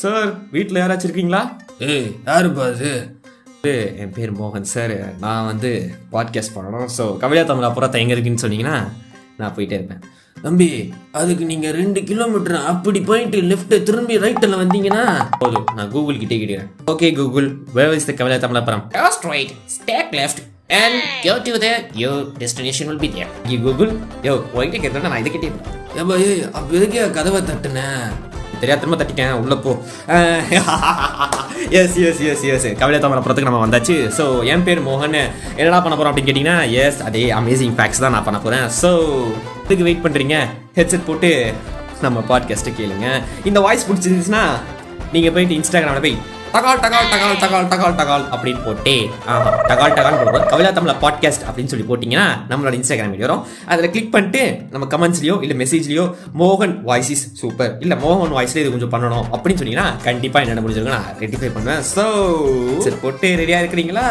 Sir வீட்டில் யாராச்சும் இருக்கீங்களா? ஏய் யாருப்பா அது? என் பேர் மோகன் சார் நான் வந்து பாட்காஸ்ட் பண்ணணும். ஸோ கவிதா தமிழ் அப்புறத்தை எங்கே இருக்குன்னு சொன்னீங்கன்னா நான் போயிட்டே இருப்பேன். தம்பி அதுக்கு நீங்க ரெண்டு கிலோமீட்டர் அப்படி போயிட்டு லெஃப்ட் திரும்பி ரைட்ல வந்தீங்கன்னா? போதும். நான் கூகுள் கிட்டே கேட்கிறேன் okay Google where is the Kavitha Tamil அப்புறம் Just right, step left, and go to the your destination will be there. Google யோ உங்ககிட்ட கேட்டேன் நான் இதை கேட்டே ஏப்பா ஏய் அப்ப எதுக்கே கதவை தட்டுனேன் தெரியா திரும்ப தட்டிட்டேன் உள்ள போ. Yes yes yes yes Kavitha Tamil நம்ம வந்தாச்சு. ஸோ என் பேர் மோகன். என்னடா பண்ண போகிறோம் அப்படின்னு கேட்டிங்கன்னா எஸ் அதே அமேசிங் ஃபேக்ஸ் தான் நான் பண்ண போகிறேன் ஸோ இதுக்கு வெயிட் பண்ணுறீங்க ஹெட்செட் போட்டு நம்ம பாட்காஸ்ட்டை கேளுங்க. இந்த வாய்ஸ் பிடிச்சிருந்துச்சுன்னா நீங்கள் போயிட்டு இன்ஸ்டாகிராமில் போய் தகால் தகால் தகால் தகால் தகால் தகால் அப்படின்னு போட்டு ஆமா தகால் தகால் போடுவோம் கவிதா தமிழ பாட்காஸ்ட் அப்படின்னு சொல்லி போட்டிங்கன்னா நம்மளோட இன்ஸ்டாகிராம் வீடியோ வரும். அதில் கிளிக் பண்ணிட்டு நம்ம கமெண்ட்ஸ்லையோ இல்லை மெசேஜ்லையோ மோகன் வாய்ஸ் இஸ் சூப்பர் இல்லை மோகன் வாய்ஸ்ல இது கொஞ்சம் பண்ணணும் அப்படின்னு சொன்னீங்கன்னா கண்டிப்பாக என்னென்ன முடிஞ்சிருக்கு நான் ரெட்டிஃபை பண்ணுவேன். ஸோ சரி போட்டு ரெடியாக இருக்கிறீங்களா?